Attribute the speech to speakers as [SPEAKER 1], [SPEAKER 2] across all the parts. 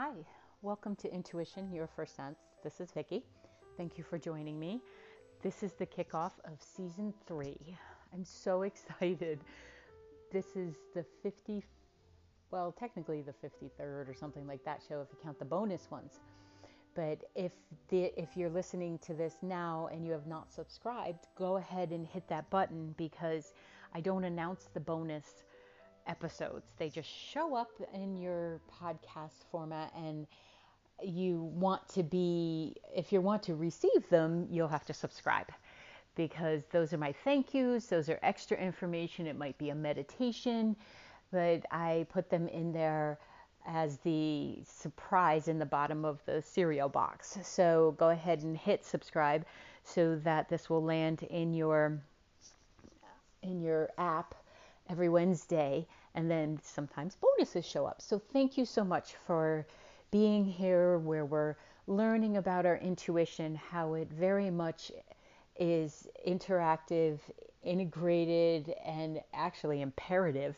[SPEAKER 1] Hi, welcome to Intuition, Your First Sense. This is Vicki. Thank you for joining me. This is the kickoff of season three. I'm so excited. This is the 50, well, technically the 53rd or something like that show if you count the bonus ones. But if the, if you're listening to this now and you have not subscribed, go ahead and hit that button because I don't announce the bonus episodes. They just show up in your podcast format and you want to be if you want to receive them, you'll have to subscribe because those are my thank yous, those are extra information. It might be a meditation, but I put them in there as the surprise in the bottom of the cereal box. So go ahead and hit subscribe so that this will land in your in your app every Wednesday, and then sometimes bonuses show up. So thank you so much for being here where we're learning about our intuition, how it very much is interactive, integrated, and actually imperative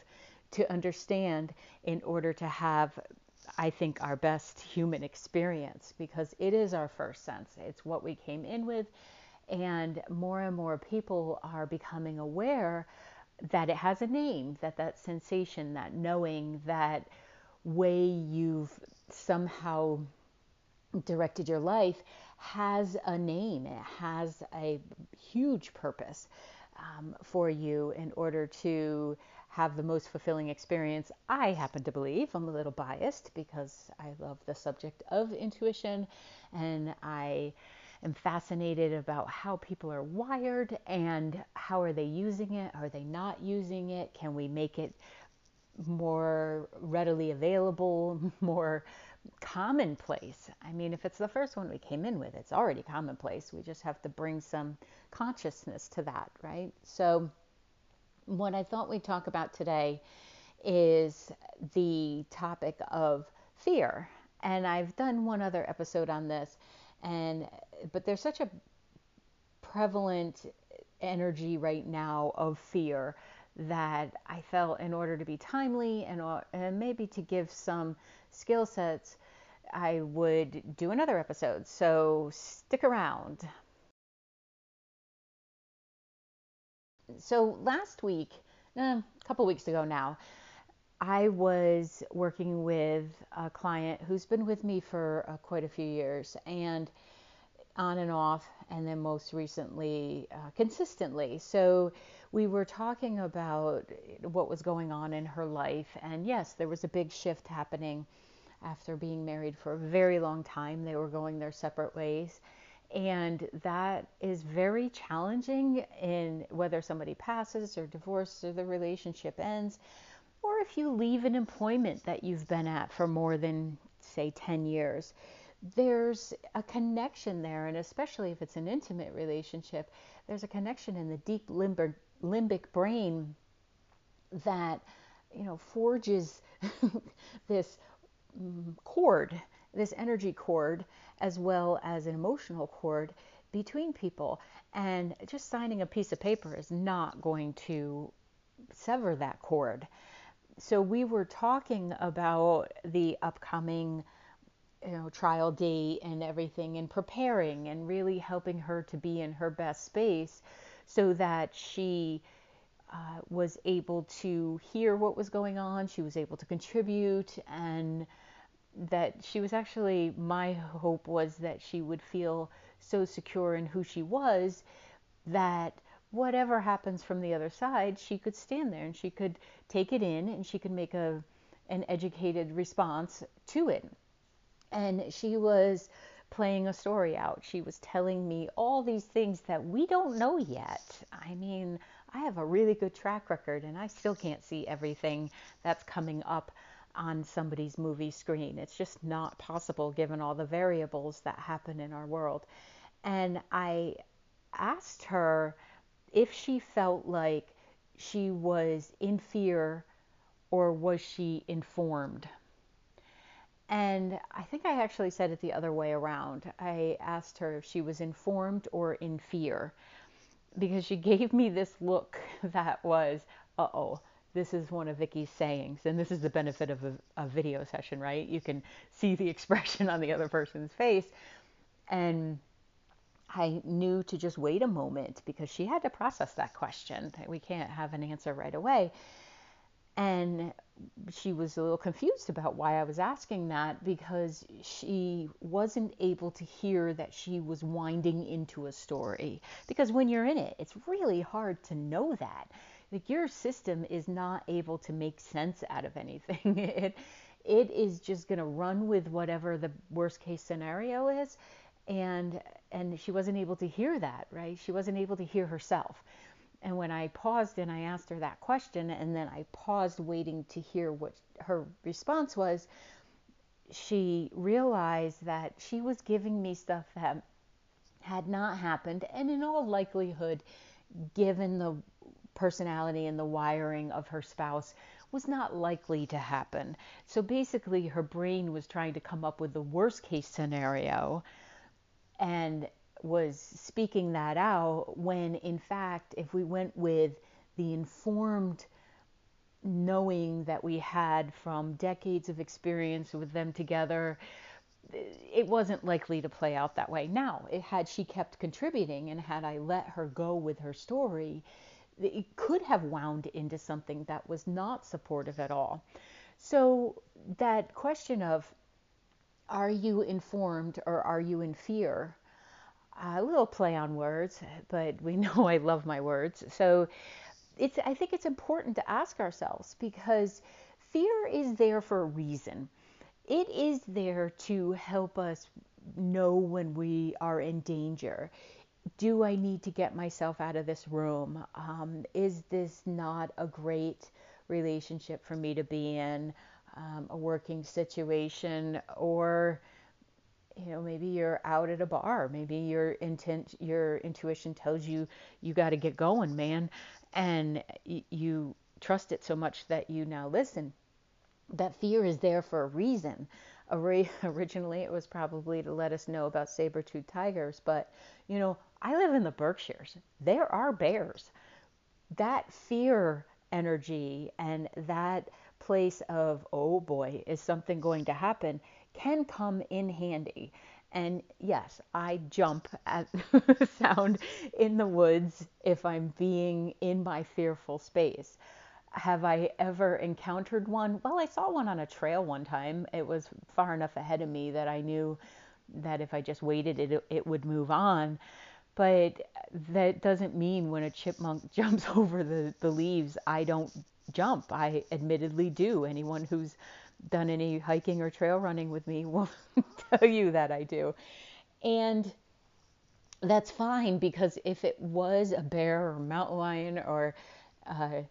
[SPEAKER 1] to understand in order to have, I think, our best human experience because it is our first sense. It's what we came in with. And more and more people are becoming aware that it has a name, that that sensation, that knowing, that way you've somehow directed your life has a name. It has a huge purpose um, for you in order to have the most fulfilling experience. I happen to believe I'm a little biased because I love the subject of intuition and I am fascinated about how people are wired and how are they using it? Are they not using it? Can we make it more readily available, more commonplace? I mean, if it's the first one we came in with, it's already commonplace. We just have to bring some consciousness to that, right? So, what I thought we'd talk about today is the topic of fear. And I've done one other episode on this, and but there's such a prevalent energy right now of fear that I felt in order to be timely and, uh, and maybe to give some skill sets, I would do another episode. So stick around. So last week, eh, a couple weeks ago now, I was working with a client who's been with me for uh, quite a few years and on and off, and then most recently uh, consistently. So we were talking about what was going on in her life, and yes, there was a big shift happening after being married for a very long time. They were going their separate ways. And that is very challenging in whether somebody passes or divorces or the relationship ends or if you leave an employment that you've been at for more than, say, 10 years, there's a connection there. And especially if it's an intimate relationship, there's a connection in the deep limbic, limbic brain that, you know, forges this mm, cord, this energy cord, as well as an emotional cord between people. And just signing a piece of paper is not going to sever that cord so we were talking about the upcoming you know trial date and everything and preparing and really helping her to be in her best space so that she uh, was able to hear what was going on she was able to contribute and that she was actually my hope was that she would feel so secure in who she was that whatever happens from the other side, she could stand there and she could take it in and she could make a an educated response to it. And she was playing a story out. She was telling me all these things that we don't know yet. I mean, I have a really good track record and I still can't see everything that's coming up on somebody's movie screen. It's just not possible given all the variables that happen in our world. And I asked her if she felt like she was in fear or was she informed. And I think I actually said it the other way around. I asked her if she was informed or in fear because she gave me this look that was, uh oh, this is one of Vicki's sayings, and this is the benefit of a, a video session, right? You can see the expression on the other person's face. And I knew to just wait a moment because she had to process that question. We can't have an answer right away. And she was a little confused about why I was asking that because she wasn't able to hear that she was winding into a story. Because when you're in it, it's really hard to know that. Like your system is not able to make sense out of anything. It it is just going to run with whatever the worst case scenario is and and she wasn't able to hear that, right? She wasn't able to hear herself. And when I paused and I asked her that question, and then I paused waiting to hear what her response was, she realized that she was giving me stuff that had not happened, and in all likelihood, given the personality and the wiring of her spouse, was not likely to happen. So basically, her brain was trying to come up with the worst case scenario and was speaking that out when in fact if we went with the informed knowing that we had from decades of experience with them together it wasn't likely to play out that way. Now it had she kept contributing and had i let her go with her story it could have wound into something that was not supportive at all. So that question of are you informed or are you in fear a little play on words, but we know I love my words. So it's I think it's important to ask ourselves because fear is there for a reason. It is there to help us know when we are in danger. Do I need to get myself out of this room? Um, is this not a great relationship for me to be in? Um, a working situation or you know maybe you're out at a bar maybe your intent your intuition tells you you got to get going man and you trust it so much that you now listen. That fear is there for a reason. Originally it was probably to let us know about saber-toothed tigers but you know i live in the berkshires. There are bears. That fear energy and that place of oh boy is something going to happen can come in handy. And yes, I jump at sound in the woods if I'm being in my fearful space. Have I ever encountered one? Well, I saw one on a trail one time. It was far enough ahead of me that I knew that if I just waited, it, it would move on. But that doesn't mean when a chipmunk jumps over the, the leaves, I don't jump. I admittedly do. Anyone who's done any hiking or trail running with me will tell you that I do. And that's fine because if it was a bear or mountain lion or uh,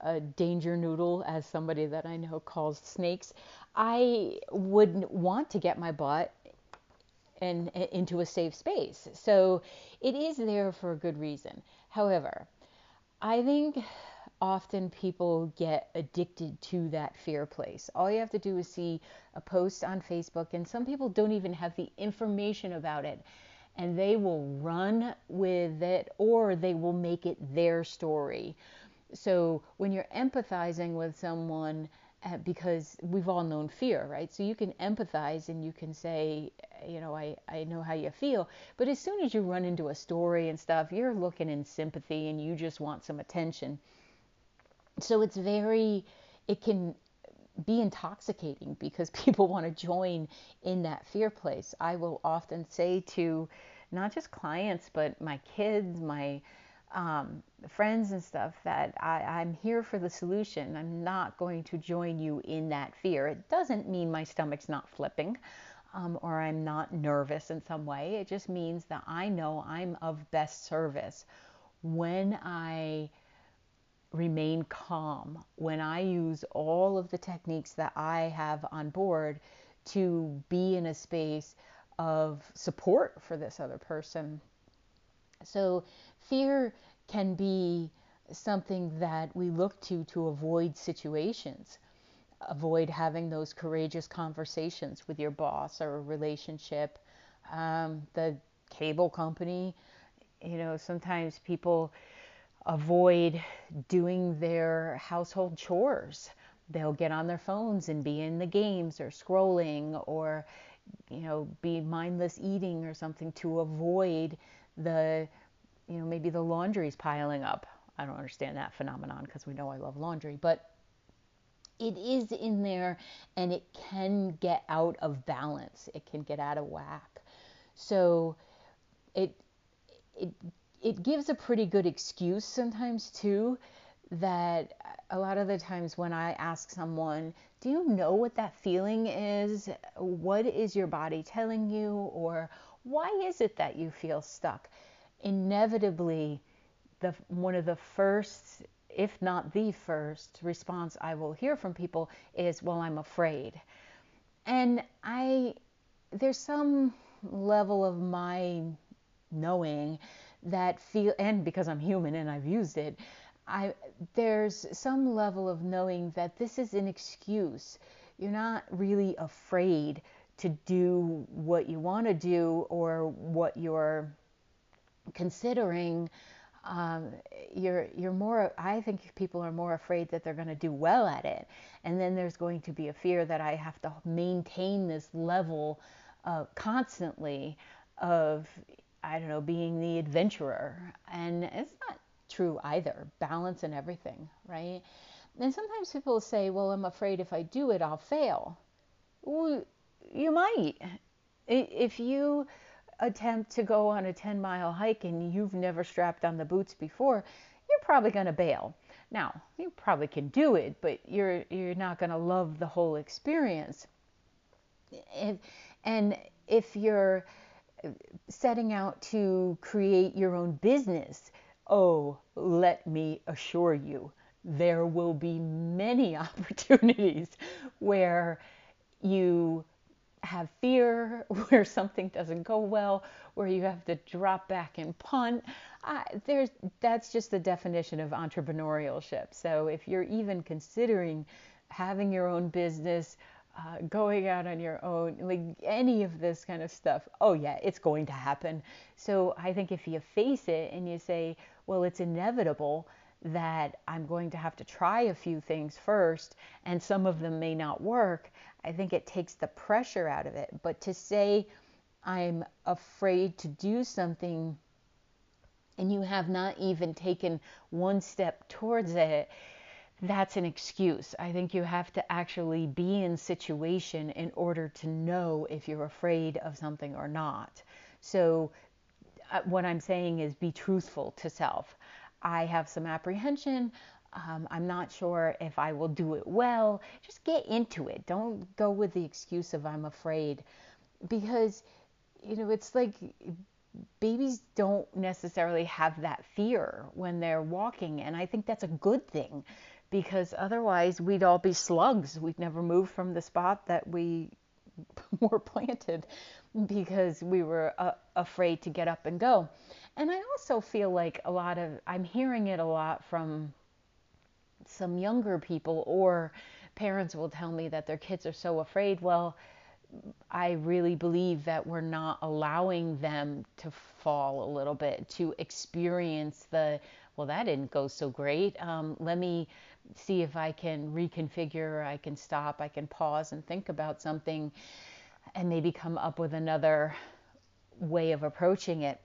[SPEAKER 1] a danger noodle, as somebody that I know calls snakes, I wouldn't want to get my butt and into a safe space. So it is there for a good reason. However, I think often people get addicted to that fear place. All you have to do is see a post on Facebook, and some people don't even have the information about it, and they will run with it or they will make it their story. So when you're empathizing with someone, uh, because we've all known fear, right? So you can empathize and you can say, you know, I, I know how you feel. But as soon as you run into a story and stuff, you're looking in sympathy and you just want some attention so it's very it can be intoxicating because people want to join in that fear place. I will often say to not just clients, but my kids, my um, friends and stuff that I, I'm here for the solution. I'm not going to join you in that fear. It doesn't mean my stomach's not flipping um, or I'm not nervous in some way. It just means that I know I'm of best service when I remain calm when I use all of the techniques that I have on board to be in a space of support for this other person. So, fear can be something that we look to to avoid situations, avoid having those courageous conversations with your boss or a relationship. Um, the cable company, you know, sometimes people avoid doing their household chores. They'll get on their phones and be in the games or scrolling or, you know, be mindless eating or something to avoid the, you know, maybe the laundry's piling up. I don't understand that phenomenon because we know I love laundry, but it is in there and it can get out of balance. It can get out of whack. So it it it gives a pretty good excuse sometimes too that a lot of the times when I ask someone, do you know what that feeling is? What is your body telling you? Or why is it that you feel stuck? Inevitably, the one of the first, if not the first, response I will hear from people is, well, I'm afraid. And I, there's some level of my knowing that feel and because I'm human and I've used it, I there's some level of knowing that this is an excuse. You're not really afraid to do what you want to do or what you're considering. Um, you're you're more. I think people are more afraid that they're going to do well at it, and then there's going to be a fear that I have to maintain this level uh, constantly of I don't know, being the adventurer. And it's not true either. Balance and everything, right? And sometimes people say, well, I'm afraid if I do it, I'll fail. Well, you might. If you attempt to go on a 10 mile hike and you've never strapped on the boots before, you're probably going to bail. Now, you probably can do it, but you're you're not going to love the whole experience. If, and if you're setting out to create your own business, oh, let me assure you, there will be many opportunities where you have fear, where something doesn't go well, where you have to drop back and punt. There's that's just the definition of entrepreneurship. So if you're even considering having your own business, uh, going out on your own, like any of this kind of stuff, oh yeah, it's going to happen. So I think if you face it and you say, well, it's inevitable that I'm going to have to try a few things first and some of them may not work, I think it takes the pressure out of it. But to say, I'm afraid to do something and you have not even taken one step towards it, that's an excuse. I think you have to actually be in situation in order to know if you're afraid of something or not. So uh, what I'm saying is be truthful to self. I have some apprehension. Um, I'm not sure if I will do it well. Just get into it. Don't go with the excuse of I'm afraid because you know it's like babies don't necessarily have that fear when they're walking and I think that's a good thing because otherwise we'd all be slugs. We'd never move from the spot that we were planted because we were uh, afraid to get up and go. And I also feel like a lot of, I'm hearing it a lot from some younger people, or parents will tell me that their kids are so afraid. Well, I really believe that we're not allowing them to fall a little bit, to experience the, well, that didn't go so great. Um, let me see if I can reconfigure, I can stop, I can pause and think about something and maybe come up with another way of approaching it.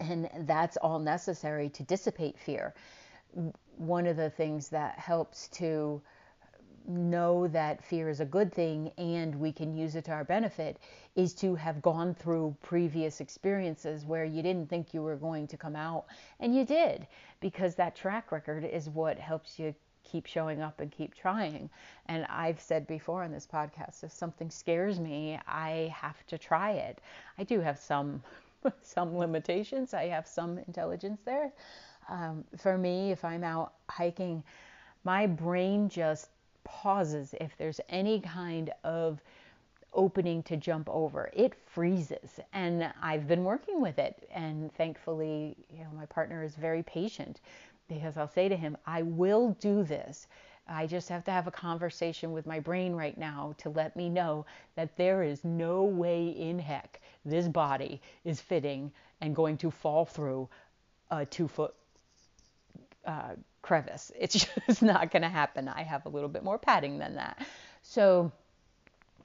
[SPEAKER 1] And that's all necessary to dissipate fear. One of the things that helps to know that fear is a good thing and we can use it to our benefit is to have gone through previous experiences where you didn't think you were going to come out and you did because that track record is what helps you keep showing up and keep trying. And I've said before on this podcast if something scares me, I have to try it. I do have some some limitations. I have some intelligence there. Um, for me, if I'm out hiking, my brain just pauses if there's any kind of opening to jump over. It freezes. And I've been working with it. And thankfully, you know, my partner is very patient because I'll say to him, I will do this. I just have to have a conversation with my brain right now to let me know that there is no way in heck this body is fitting and going to fall through a two foot uh, crevice. It's just not going to happen. I have a little bit more padding than that. So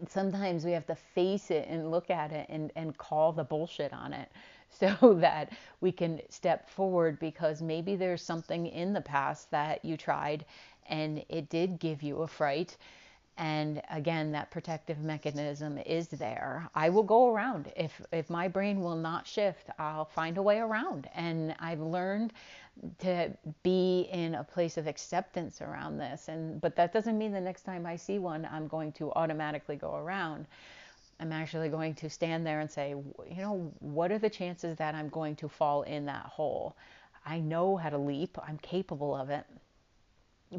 [SPEAKER 1] sometimes we have to face it and look at it and, and call the bullshit on it so that we can step forward because maybe there's something in the past that you tried and it did give you a fright and again that protective mechanism is there. I will go around. If if my brain will not shift i'll find a way around. And i've learned to be in a place of acceptance around this. And but that doesn't mean the next time i see one i'm going to automatically go around. I'm actually going to stand there and say you know what are the chances that i'm going to fall in that hole? I know how to leap. I'm capable of it.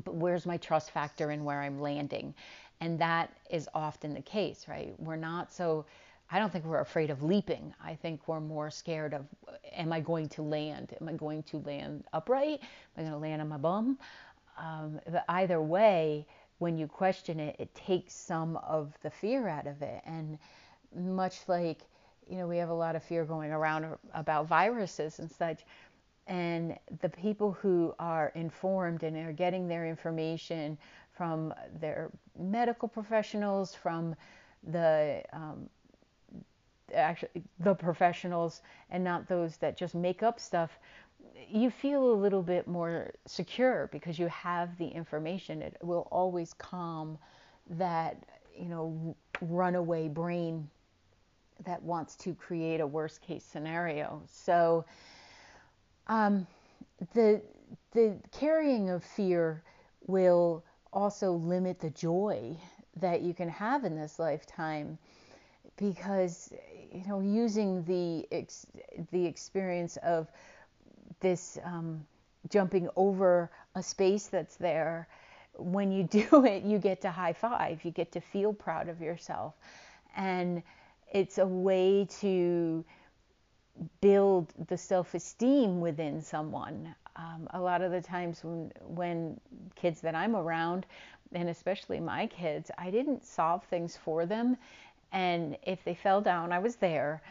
[SPEAKER 1] But where's my trust factor in where i'm landing and that is often the case, right? We're not so, I don't think we're afraid of leaping. I think we're more scared of, am I going to land? Am I going to land upright? Am I going to land on my bum? Um, but either way, when you question it, it takes some of the fear out of it. And much like, you know, we have a lot of fear going around about viruses and such. And the people who are informed and are getting their information from their medical professionals, from the um, actually the professionals, and not those that just make up stuff, you feel a little bit more secure because you have the information. It will always calm that you know runaway brain that wants to create a worst case scenario. So um, the the carrying of fear will also limit the joy that you can have in this lifetime because you know using the ex- the experience of this um, jumping over a space that's there when you do it you get to high five you get to feel proud of yourself. And it's a way to build the self-esteem within someone um, a lot of the times when when kids that I'm around, and especially my kids, I didn't solve things for them, and if they fell down, I was there,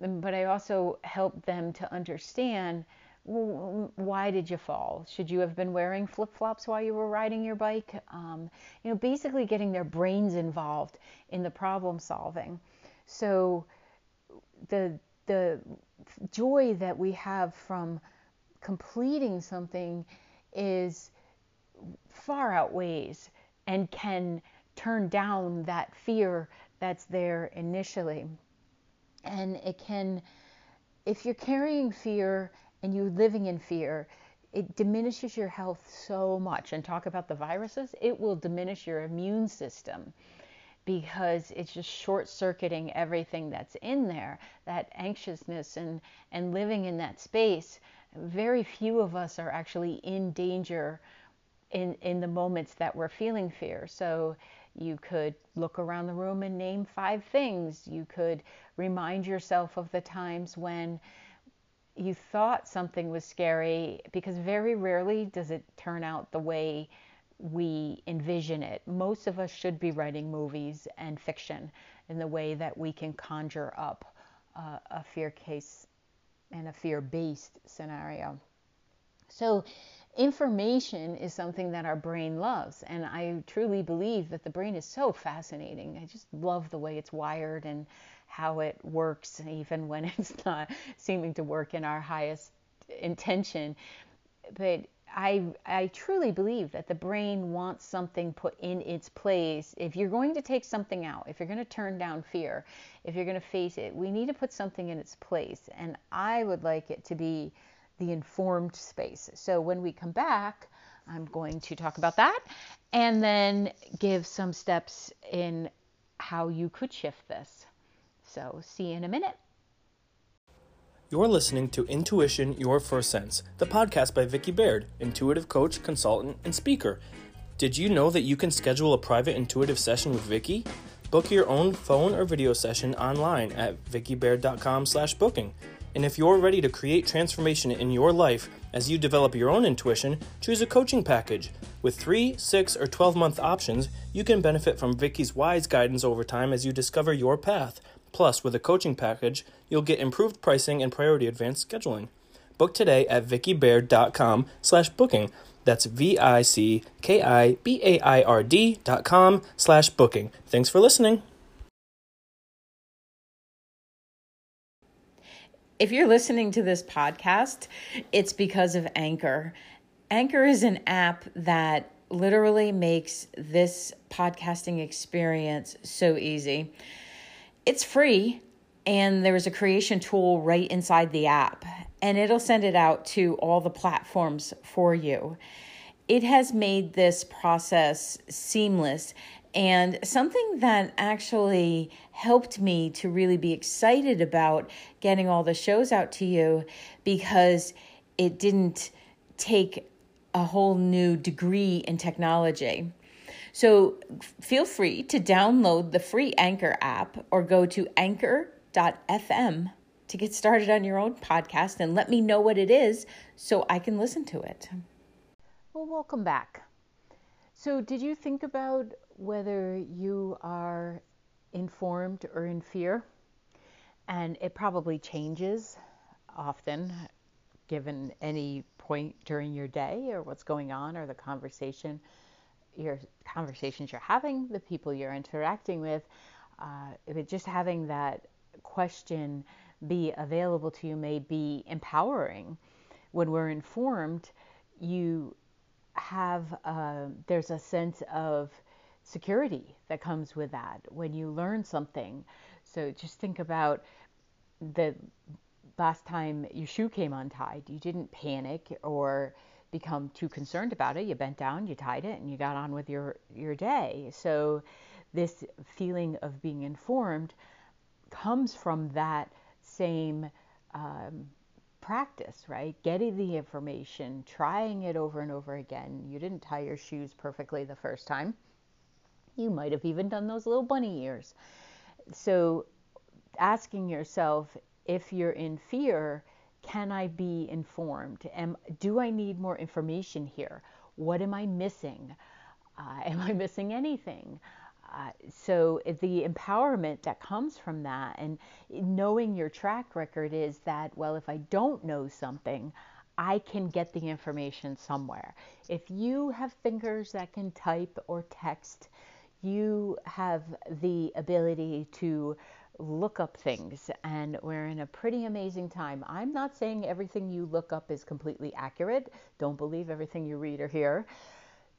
[SPEAKER 1] but I also helped them to understand. Why did you fall? Should you have been wearing flip flops while you were riding your bike? Um, you know, basically getting their brains involved in the problem solving. So, the the joy that we have from completing something is far outweighs and can turn down that fear that's there initially. And it can, if you're carrying fear and you're living in fear, it diminishes your health so much. And talk about the viruses, it will diminish your immune system because it's just short circuiting everything that's in there that anxiousness and, and living in that space very few of us are actually in danger in, in the moments that we're feeling fear. So you could look around the room and name five things. You could remind yourself of the times when you thought something was scary because very rarely does it turn out the way we envision it. Most of us should be writing movies and fiction in the way that we can conjure up uh, a fear case and a fear based scenario. So, information is something that our brain loves. And I truly believe that the brain is so fascinating. I just love the way it's wired and how it works, even when it's not seeming to work in our highest intention. But I, I truly believe that the brain wants something put in its place. If you're going to take something out, if you're going to turn down fear, if you're going to face it, we need to put something in its place. And I would like it to be the informed space. So when we come back, I'm going to talk about that and then give some steps in how you could shift this. So see you in a minute.
[SPEAKER 2] You're listening to Intuition Your First Sense, the podcast by Vicki Baird, intuitive coach, consultant, and speaker. Did you know that you can schedule a private intuitive session with Vicki? Book your own phone or video session online at vickibaird.com/booking. And if you're ready to create transformation in your life as you develop your own intuition, choose a coaching package. With 3, 6, or 12 month options, you can benefit from Vicki's wise guidance over time as you discover your path. Plus, with a coaching package, you'll get improved pricing and priority advanced scheduling. Book today at vickibaird.com slash booking. That's V-I-C-K-I-B-A-I-R-D dot com slash booking. Thanks for listening.
[SPEAKER 1] If you're listening to this podcast, it's because of Anchor. Anchor is an app that literally makes this podcasting experience so easy. It's free, and there's a creation tool right inside the app, and it'll send it out to all the platforms for you. It has made this process seamless and something that actually helped me to really be excited about getting all the shows out to you because it didn't take a whole new degree in technology. So feel free to download the free Anchor app or go to anchor.fm to get started on your own podcast and let me know what it is so I can listen to it. Well, welcome back. So, did you think about whether you are informed or in fear? And it probably changes often given any point during your day or what's going on or the conversation your conversations you're having the people you're interacting with uh, but just having that question be available to you may be empowering. When we're informed you have uh, there's a sense of security that comes with that when you learn something. So just think about the last time your shoe came untied, you didn't panic or become too concerned about it. You bent down, you tied it, and you got on with your, your day. So, this feeling of being informed comes from that same um, practice, right? Getting the information, trying it over and over again. You didn't tie your shoes perfectly the first time. You might have even done those little bunny ears. So, asking yourself if you're in fear, can I be informed? Am, do I need more information here? What am I missing? Uh, am I missing anything? Uh, so the empowerment that comes from that and knowing your track record is that well if i don't know something i can get the information somewhere if you have fingers that can type or text you have the ability to look up things and we're in a pretty amazing time. I'm not saying everything you look up is completely accurate. Don't believe everything you read or hear.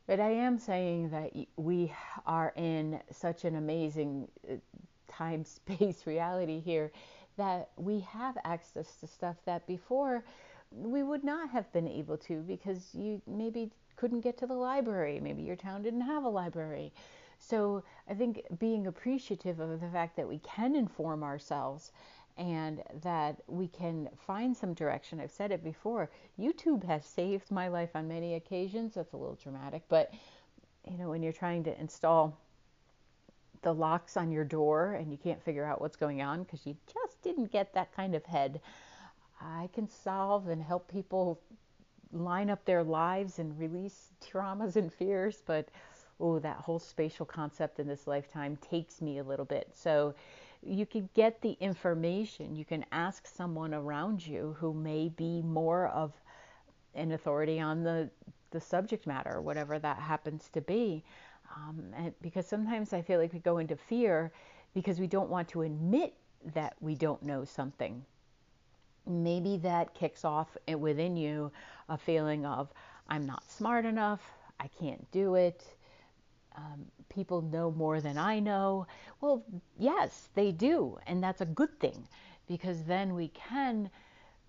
[SPEAKER 1] But I am saying that we are in such an amazing uh, time space reality here that we have access to stuff that before we would not have been able to because you maybe couldn't get to the library. Maybe your town didn't have a library. So I think being appreciative of the fact that we can inform ourselves and that we can find some direction. I've said it before. YouTube has saved my life on many occasions. That's a little dramatic, but you know, when you're trying to install the locks on your door and you can't figure out what's going on because you just didn't get that kind of head, I can solve and help people line up their lives and release traumas and fears, but oh, that whole spatial concept in this lifetime takes me a little bit. So you can get the information. You can ask someone around you who may be more of an authority on the, the subject matter, whatever that happens to be. Um, and because sometimes I feel like we go into fear because we don't want to admit that we don't know something. Maybe that kicks off within you a feeling of, I'm not smart enough, I can't do it, um, people know more than I know. Well, yes, they do. And that's a good thing because then we can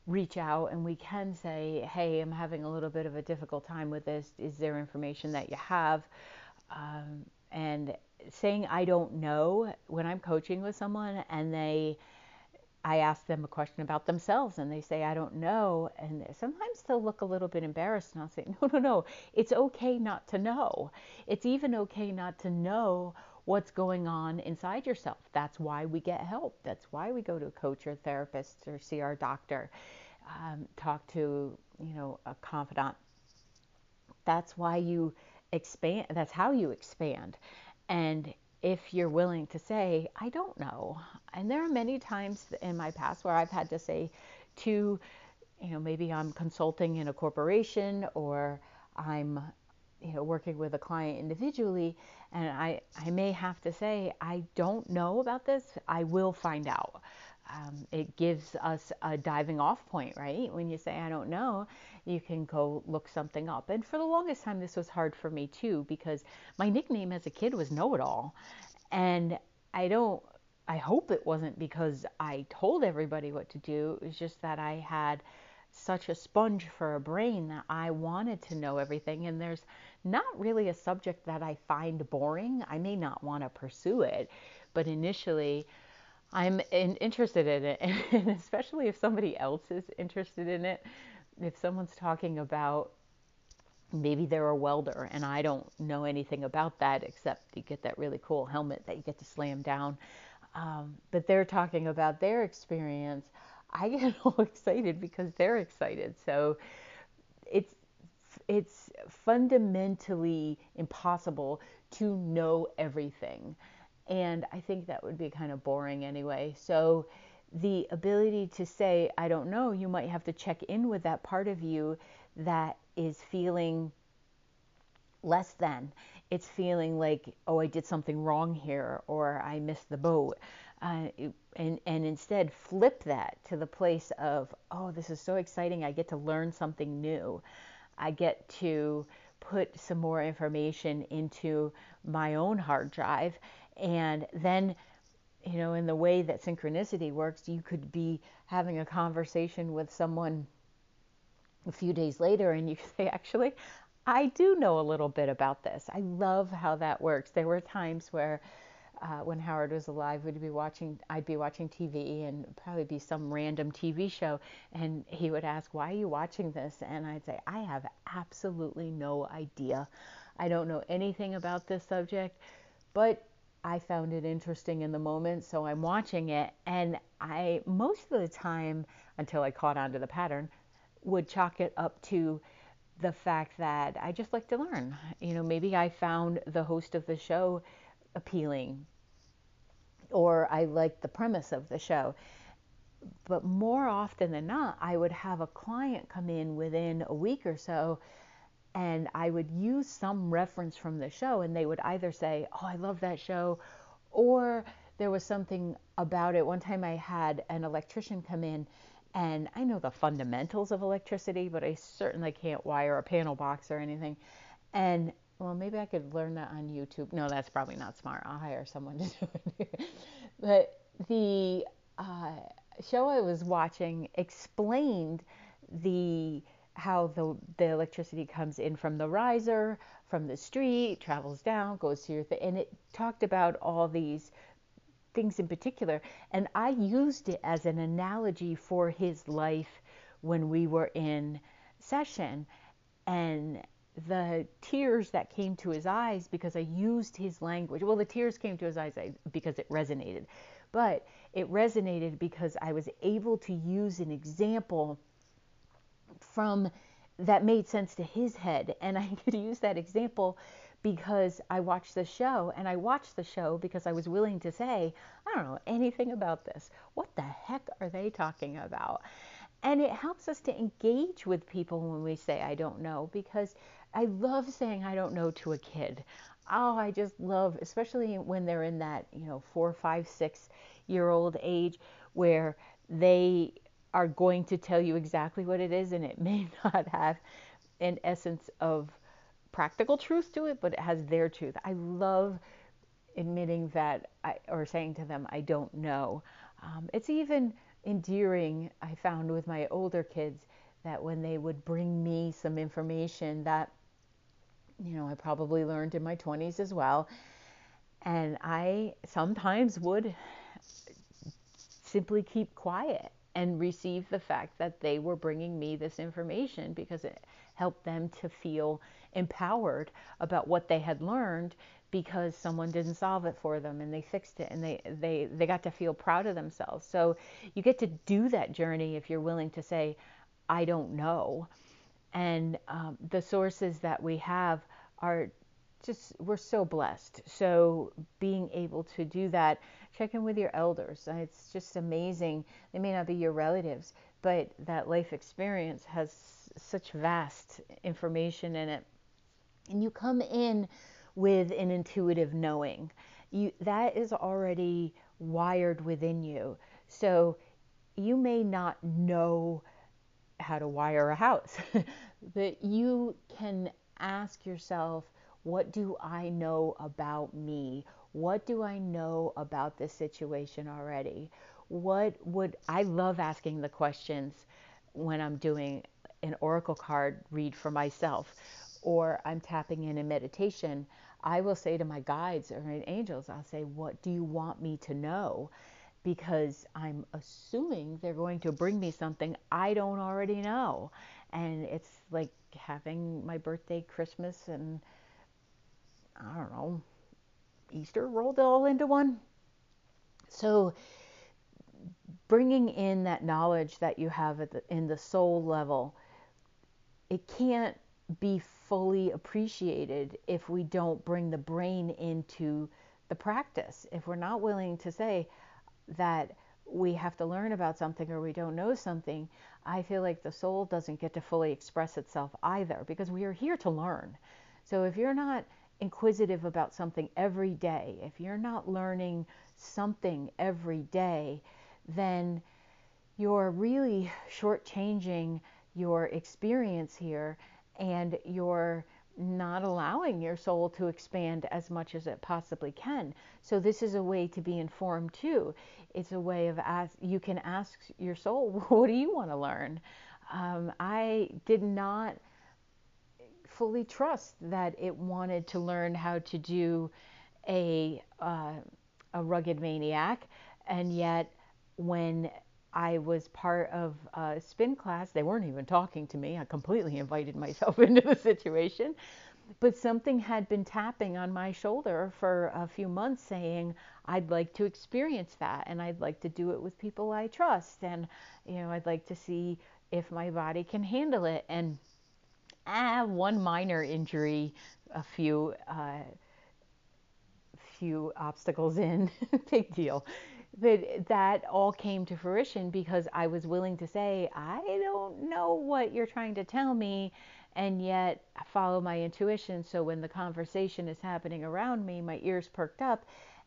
[SPEAKER 1] reach out and we can say, hey, I'm having a little bit of a difficult time with this. Is there information that you have? Um, and saying I don't know when I'm coaching with someone and they I ask them a question about themselves and they say, I don't know. And sometimes they'll look a little bit embarrassed and I'll say, No, no, no. It's okay not to know. It's even okay not to know what's going on inside yourself. That's why we get help. That's why we go to a coach or therapist or see our doctor, um, talk to, you know, a confidant. That's why you expand. That's how you expand. And if you're willing to say, I don't know. And there are many times in my past where I've had to say to you know, maybe I'm consulting in a corporation or I'm, you know, working with a client individually, and I, I may have to say, I don't know about this. I will find out. Um, it gives us a diving off point, right? When you say, I don't know, you can go look something up. And for the longest time, this was hard for me too, because my nickname as a kid was Know It All. And I don't, I hope it wasn't because I told everybody what to do. It was just that I had such a sponge for a brain that I wanted to know everything. And there's not really a subject that I find boring. I may not want to pursue it, but initially, I'm in, interested in it, and especially if somebody else is interested in it. If someone's talking about maybe they're a welder and I don't know anything about that except you get that really cool helmet that you get to slam down. Um, but they're talking about their experience. I get all excited because they're excited. So it's it's fundamentally impossible to know everything. And I think that would be kind of boring anyway. So the ability to say, I don't know, you might have to check in with that part of you that is feeling less than. It's feeling like, oh, I did something wrong here or I missed the boat. Uh, and, and instead flip that to the place of, oh, this is so exciting. I get to learn something new. I get to put some more information into my own hard drive. And then, you know, in the way that synchronicity works, you could be having a conversation with someone a few days later and you say, actually, I do know a little bit about this. I love how that works. There were times where uh, when Howard was alive, we'd be watching, I'd be watching TV and probably be some random TV show. And he would ask, Why are you watching this? And I'd say, I have absolutely no idea. I don't know anything about this subject, but I found it interesting in the moment. So I'm watching it. And I, most of the time, until I caught on to the pattern, would chalk it up to the fact that I just like to learn. You know, maybe I found the host of the show appealing or I liked the premise of the show. But more often than not, I would have a client come in within a week or so and I would use some reference from the show and they would either say, "Oh, I love that show," or there was something about it. One time I had an electrician come in and I know the fundamentals of electricity, but I certainly can't wire a panel box or anything. And well, maybe I could learn that on YouTube. No, that's probably not smart. I'll hire someone to do it. but the uh, show I was watching explained the how the the electricity comes in from the riser, from the street, travels down, goes to your thing, and it talked about all these things in particular. And I used it as an analogy for his life when we were in session, and the tears that came to his eyes because I used his language. Well, the tears came to his eyes because it resonated, but it resonated because I was able to use an example from that made sense to his head, and I could use that example because I watched the show, and I watched the show because I was willing to say, I don't know anything about this. What the heck are they talking about? And it helps us to engage with people when we say, I don't know, because I love saying I don't know to a kid. Oh, I just love, especially when they're in that, you know, four, five, six year old age where they are going to tell you exactly what it is and it may not have an essence of practical truth to it, but it has their truth. I love admitting that I, or saying to them, I don't know. Um, it's even endearing, I found with my older kids, that when they would bring me some information that you know, I probably learned in my 20s as well. And I sometimes would simply keep quiet and receive the fact that they were bringing me this information because it helped them to feel empowered about what they had learned because someone didn't solve it for them and they fixed it and they, they, they got to feel proud of themselves. So you get to do that journey if you're willing to say, I don't know and um, the sources that we have are just we're so blessed so being able to do that check in with your elders it's just amazing they may not be your relatives but that life experience has such vast information in it. And you come in with an intuitive knowing. You that is already wired within you. So you may not know how to wire a house, but you can ask yourself, what do I know about me? What do I know about this situation already? What would I love asking the questions when I'm doing an oracle card read for myself or I'm tapping in a meditation? I will say to my guides or my angels, I'll say, What do you want me to know? Because I'm assuming they're going to bring me something I don't already know. And it's like having my birthday, Christmas, and I don't know, Easter rolled all into one. So, bringing in that knowledge that you have the, in the soul level, it can't be fully appreciated if we don't bring the brain into the practice. If we're not willing to say that we have to learn about something or we don't know something, I feel like the soul doesn't get to fully express itself either because we are here to learn. So if you're not inquisitive about something every day, if you're not learning something every day, then you're really shortchanging your experience here and you're not allowing your soul to expand as much as it possibly can. So this is a way to be informed too. It's a way of ask. You can ask your soul, "What do you want to learn?" Um, I did not fully trust that it wanted to learn how to do a uh, a Rugged Maniac, and yet when I was part of a spin class, they weren't even talking to me. I completely invited myself into the situation. But something had been tapping on my shoulder for a few months saying, I'd like to experience that and I'd like to do it with people I trust. And, you know, I'd like to see if my body can handle it. And ah, one minor injury, a few uh, few obstacles in, big deal. But that all came to fruition because I was willing to say, I don't know what you're trying to tell me, and yet follow my intuition. So when the conversation is happening around me, my ears perked up.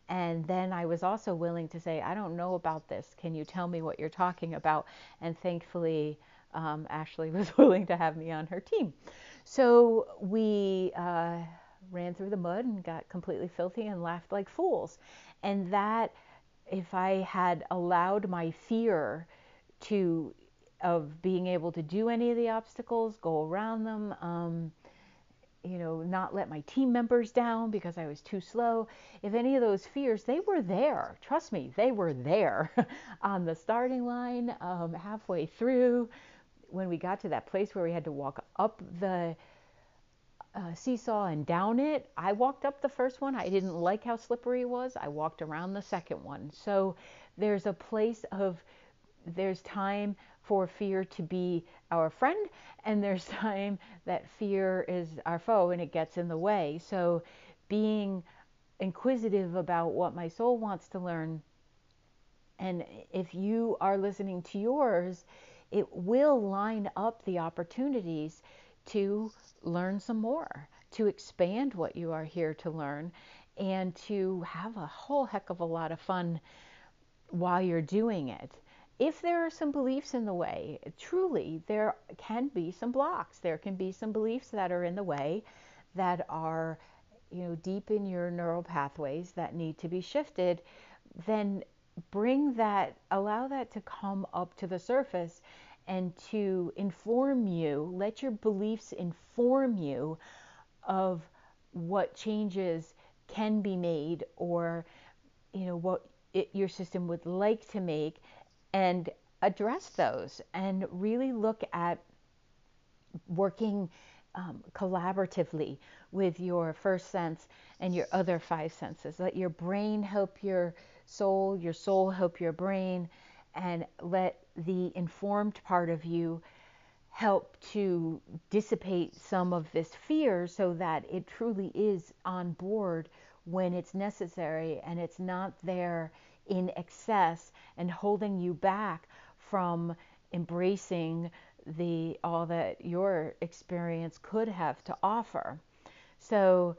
[SPEAKER 1] And then I was also willing to say, I don't know about this. Can you tell me what you're talking about? And thankfully, um, Ashley was willing to have me on her team. So we uh, ran through the mud and got completely filthy and laughed like fools. And that, if I had allowed my fear to of being able to do any of the obstacles, go around them, um, you know, not let my team members down because I was too slow. If any of those fears, they were there. Trust me, they were there on the starting line, um, halfway through when we got to that place where we had to walk up the uh, seesaw and down it, I walked up the first one. I didn't like how slippery it was. I walked around the second one. So there's a place of, there's time for fear to be our friend, and there's time that fear is our foe and it gets in the way. So being inquisitive about what my soul wants to learn, and if you are listening to yours, it will line up the opportunities to learn some more, to expand what you are here to learn, and to have a whole heck of a lot of fun while you're doing it. If there are some beliefs in the way, truly, there can be some blocks. There can be some beliefs that are in the way that are, you know, deep in your neural pathways that need to be shifted. Then bring that, allow that to come up to the surface and to inform you, let your beliefs inform you of what changes can be made or, you know, what it, your system would like to make and address those and really look at working um, collaboratively with your first sense and your other five senses. Let your brain help your soul, your soul help your brain, and let the informed part of you help to dissipate some of this fear so that it truly is on board when it's necessary and it's not there in excess and holding you back from embracing the all that your experience could have to offer. So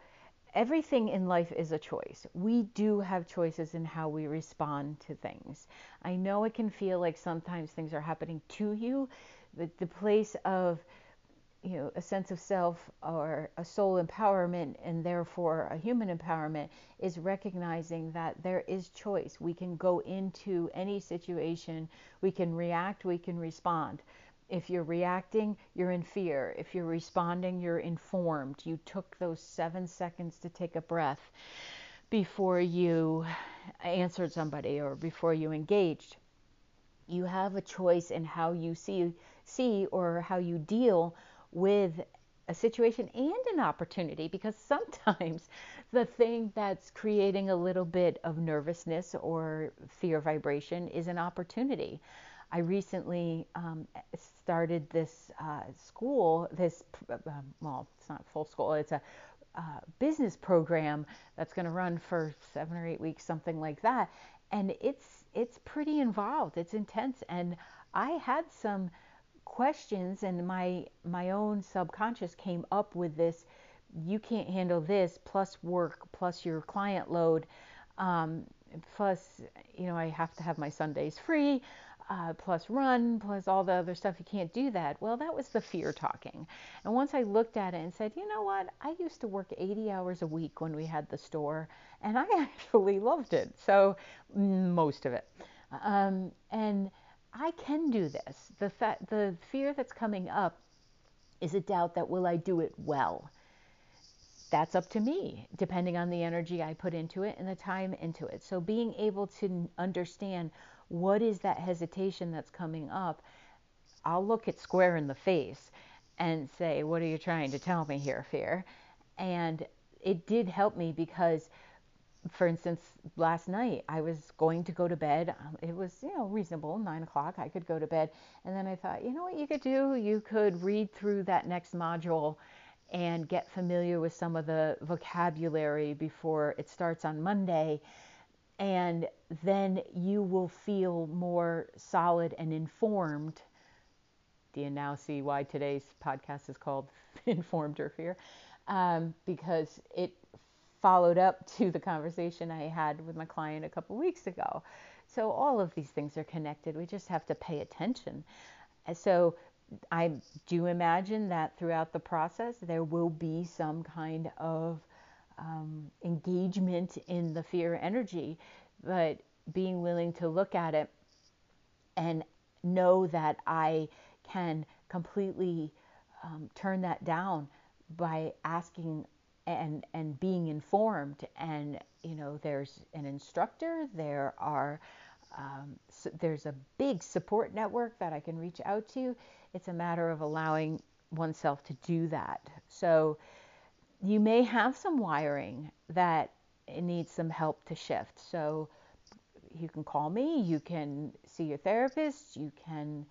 [SPEAKER 1] everything in life is a choice. We do have choices in how we respond to things. I know it can feel like sometimes things are happening to you, but the place of you know a sense of self or a soul empowerment and therefore a human empowerment is recognizing that there is choice. We can go into any situation. We can react. We can respond if you're reacting, you're in fear. If you're responding, you're informed. You took those seven seconds to take a breath before you answered somebody or before you engaged. You have a choice in how you see see or how you deal with a situation and an opportunity because sometimes the thing that's creating a little bit of nervousness or fear vibration is an opportunity. I recently um, started this uh, school, this, uh, well, it's not full school, it's a uh, business program that's going to run for seven or eight weeks, something like that. And it's, it's pretty involved, it's intense. And I had some questions, and my, my own subconscious came up with this you can't handle this plus work plus your client load um, plus you know i have to have my sundays free uh, plus run, plus all the other stuff. You can't do that. Well, that was the fear talking. And once I looked at it and said, you know what? I used to work 80 hours a week when we had the store, and I actually loved it. So, most of it. Um, and I can do this. The, fa- the fear that's coming up is a doubt that will I do it well? That's up to me, depending on the energy I put into it and the time into it. So, being able to understand what is that hesitation that's coming up? I'll look it square in the face and say, What are you trying to tell me here, fear? And it did help me because, for instance, last night I was going to go to bed. Um, it was, you know, reasonable, nine o'clock. I could go to bed. And then I thought, you know what you could do? You could read through that next module and get familiar with some of the vocabulary before it starts on Monday and then you will feel more solid and informed. Do you now see why today's podcast is called Informed or Fear? Um, because it followed up to the conversation I had with my client a couple weeks ago. So all of these things are connected. We just have to pay attention. So I do imagine that throughout the process, there will be some kind of um, engagement in the fear energy, but being willing to look at it and know that I can completely um, turn that down by asking and and being informed. And you know there's an instructor there are um, so there's a big support network that I can reach out to. It's a matter of allowing oneself to do that. So you may have some wiring that needs some help to shift. So you can call me, you can see your therapist, you can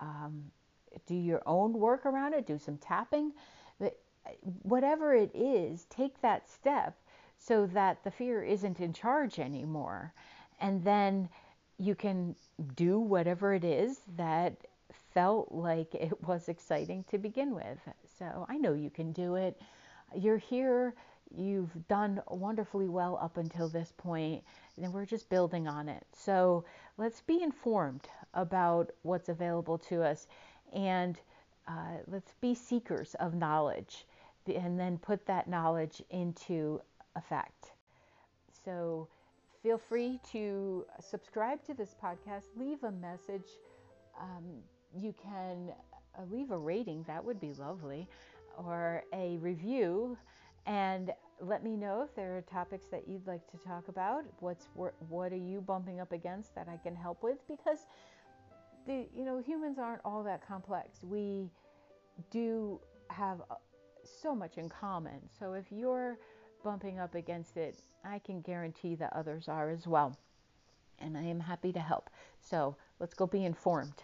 [SPEAKER 1] um, do your own work around it, do some tapping. But whatever it is, take that step so that the fear isn't in charge anymore. And then you can do whatever it is that felt like it was exciting to begin with. So I know you can do it you're here, you've done wonderfully well up until this point, and we're just building on it. So let's be informed about what's available to us and uh, let's be seekers of knowledge and then put that knowledge into effect. So feel free to subscribe to this podcast, leave a message. Um, you can uh, leave a rating, that would be lovely or a review and let me know if there are topics that you'd like to talk about. What's what are you bumping up against that I can help with because the you know humans aren't all that complex. We do have uh, so much in common. So if you're bumping up against it, I can guarantee that others are as well. And I am happy to help. So let's go be informed.